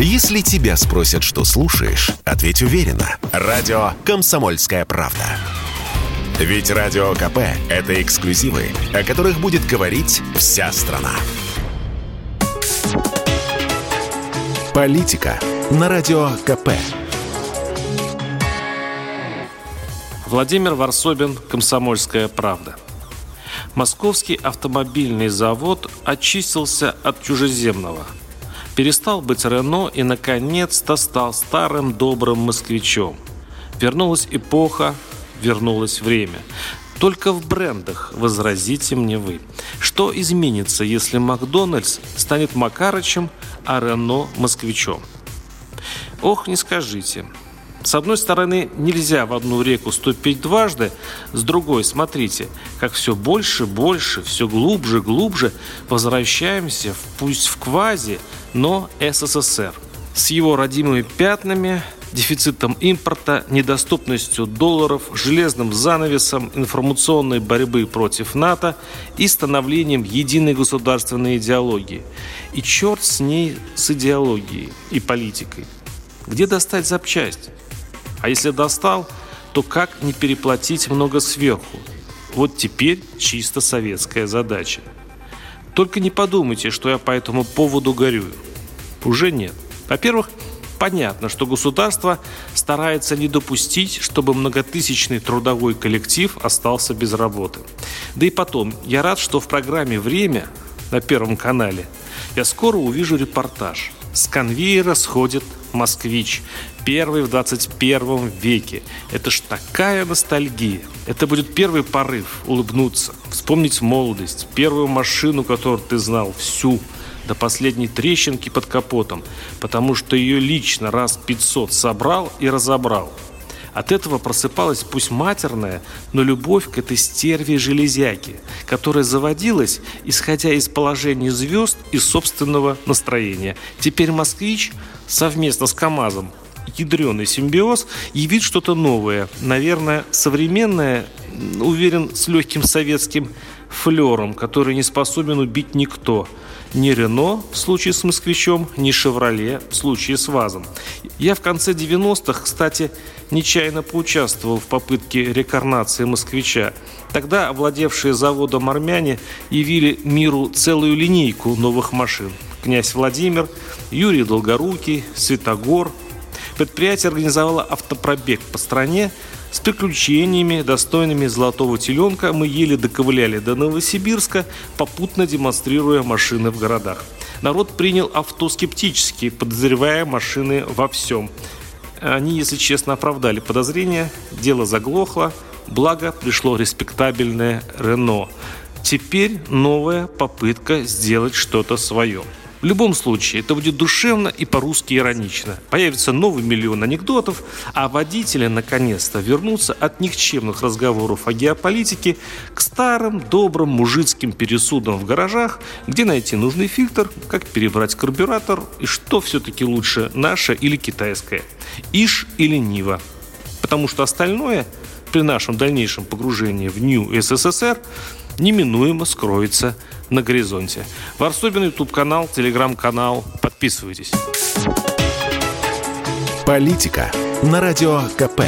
Если тебя спросят, что слушаешь, ответь уверенно. Радио «Комсомольская правда». Ведь Радио КП – это эксклюзивы, о которых будет говорить вся страна. Политика на Радио КП. Владимир Варсобин, «Комсомольская правда». Московский автомобильный завод очистился от чужеземного. Перестал быть Рено и, наконец-то, стал старым добрым москвичом. Вернулась эпоха, вернулось время. Только в брендах возразите мне вы. Что изменится, если Макдональдс станет Макарычем, а Рено – москвичом? Ох, не скажите. С одной стороны, нельзя в одну реку ступить дважды, с другой, смотрите, как все больше, больше, все глубже, глубже возвращаемся, в, пусть в квази, но СССР. С его родимыми пятнами, дефицитом импорта, недоступностью долларов, железным занавесом информационной борьбы против НАТО и становлением единой государственной идеологии. И черт с ней, с идеологией и политикой. Где достать запчасть? А если достал, то как не переплатить много сверху? Вот теперь чисто советская задача. Только не подумайте, что я по этому поводу горюю. Уже нет. Во-первых, понятно, что государство старается не допустить, чтобы многотысячный трудовой коллектив остался без работы. Да и потом, я рад, что в программе «Время» на Первом канале я скоро увижу репортаж. С конвейера сходит москвич. Первый в 21 веке. Это ж такая ностальгия. Это будет первый порыв улыбнуться, вспомнить молодость, первую машину, которую ты знал, всю, до последней трещинки под капотом, потому что ее лично раз 500 собрал и разобрал. От этого просыпалась пусть матерная, но любовь к этой стерве железяки, которая заводилась, исходя из положения звезд и собственного настроения. Теперь «Москвич» совместно с КАМАЗом ядреный симбиоз явит что-то новое, наверное, современное, уверен, с легким советским флером, который не способен убить никто. Ни Рено в случае с «Москвичом», ни «Шевроле» в случае с ВАЗом. Я в конце 90-х, кстати, нечаянно поучаствовал в попытке рекарнации «Москвича». Тогда овладевшие заводом армяне явили миру целую линейку новых машин. Князь Владимир, Юрий Долгорукий, Светогор. Предприятие организовало автопробег по стране – с приключениями, достойными золотого теленка, мы еле доковыляли до Новосибирска, попутно демонстрируя машины в городах. Народ принял авто скептически, подозревая машины во всем. Они, если честно, оправдали подозрения, дело заглохло, благо пришло респектабельное Рено. Теперь новая попытка сделать что-то свое. В любом случае, это будет душевно и по-русски иронично. Появится новый миллион анекдотов, а водители наконец-то вернутся от никчемных разговоров о геополитике к старым добрым мужицким пересудам в гаражах, где найти нужный фильтр, как перебрать карбюратор и что все-таки лучше, наше или китайское, Иш или Нива. Потому что остальное при нашем дальнейшем погружении в Нью СССР неминуемо скроется на горизонте. Варсобин, YouTube-канал, телеграм-канал. Подписывайтесь. Политика на Радио КП.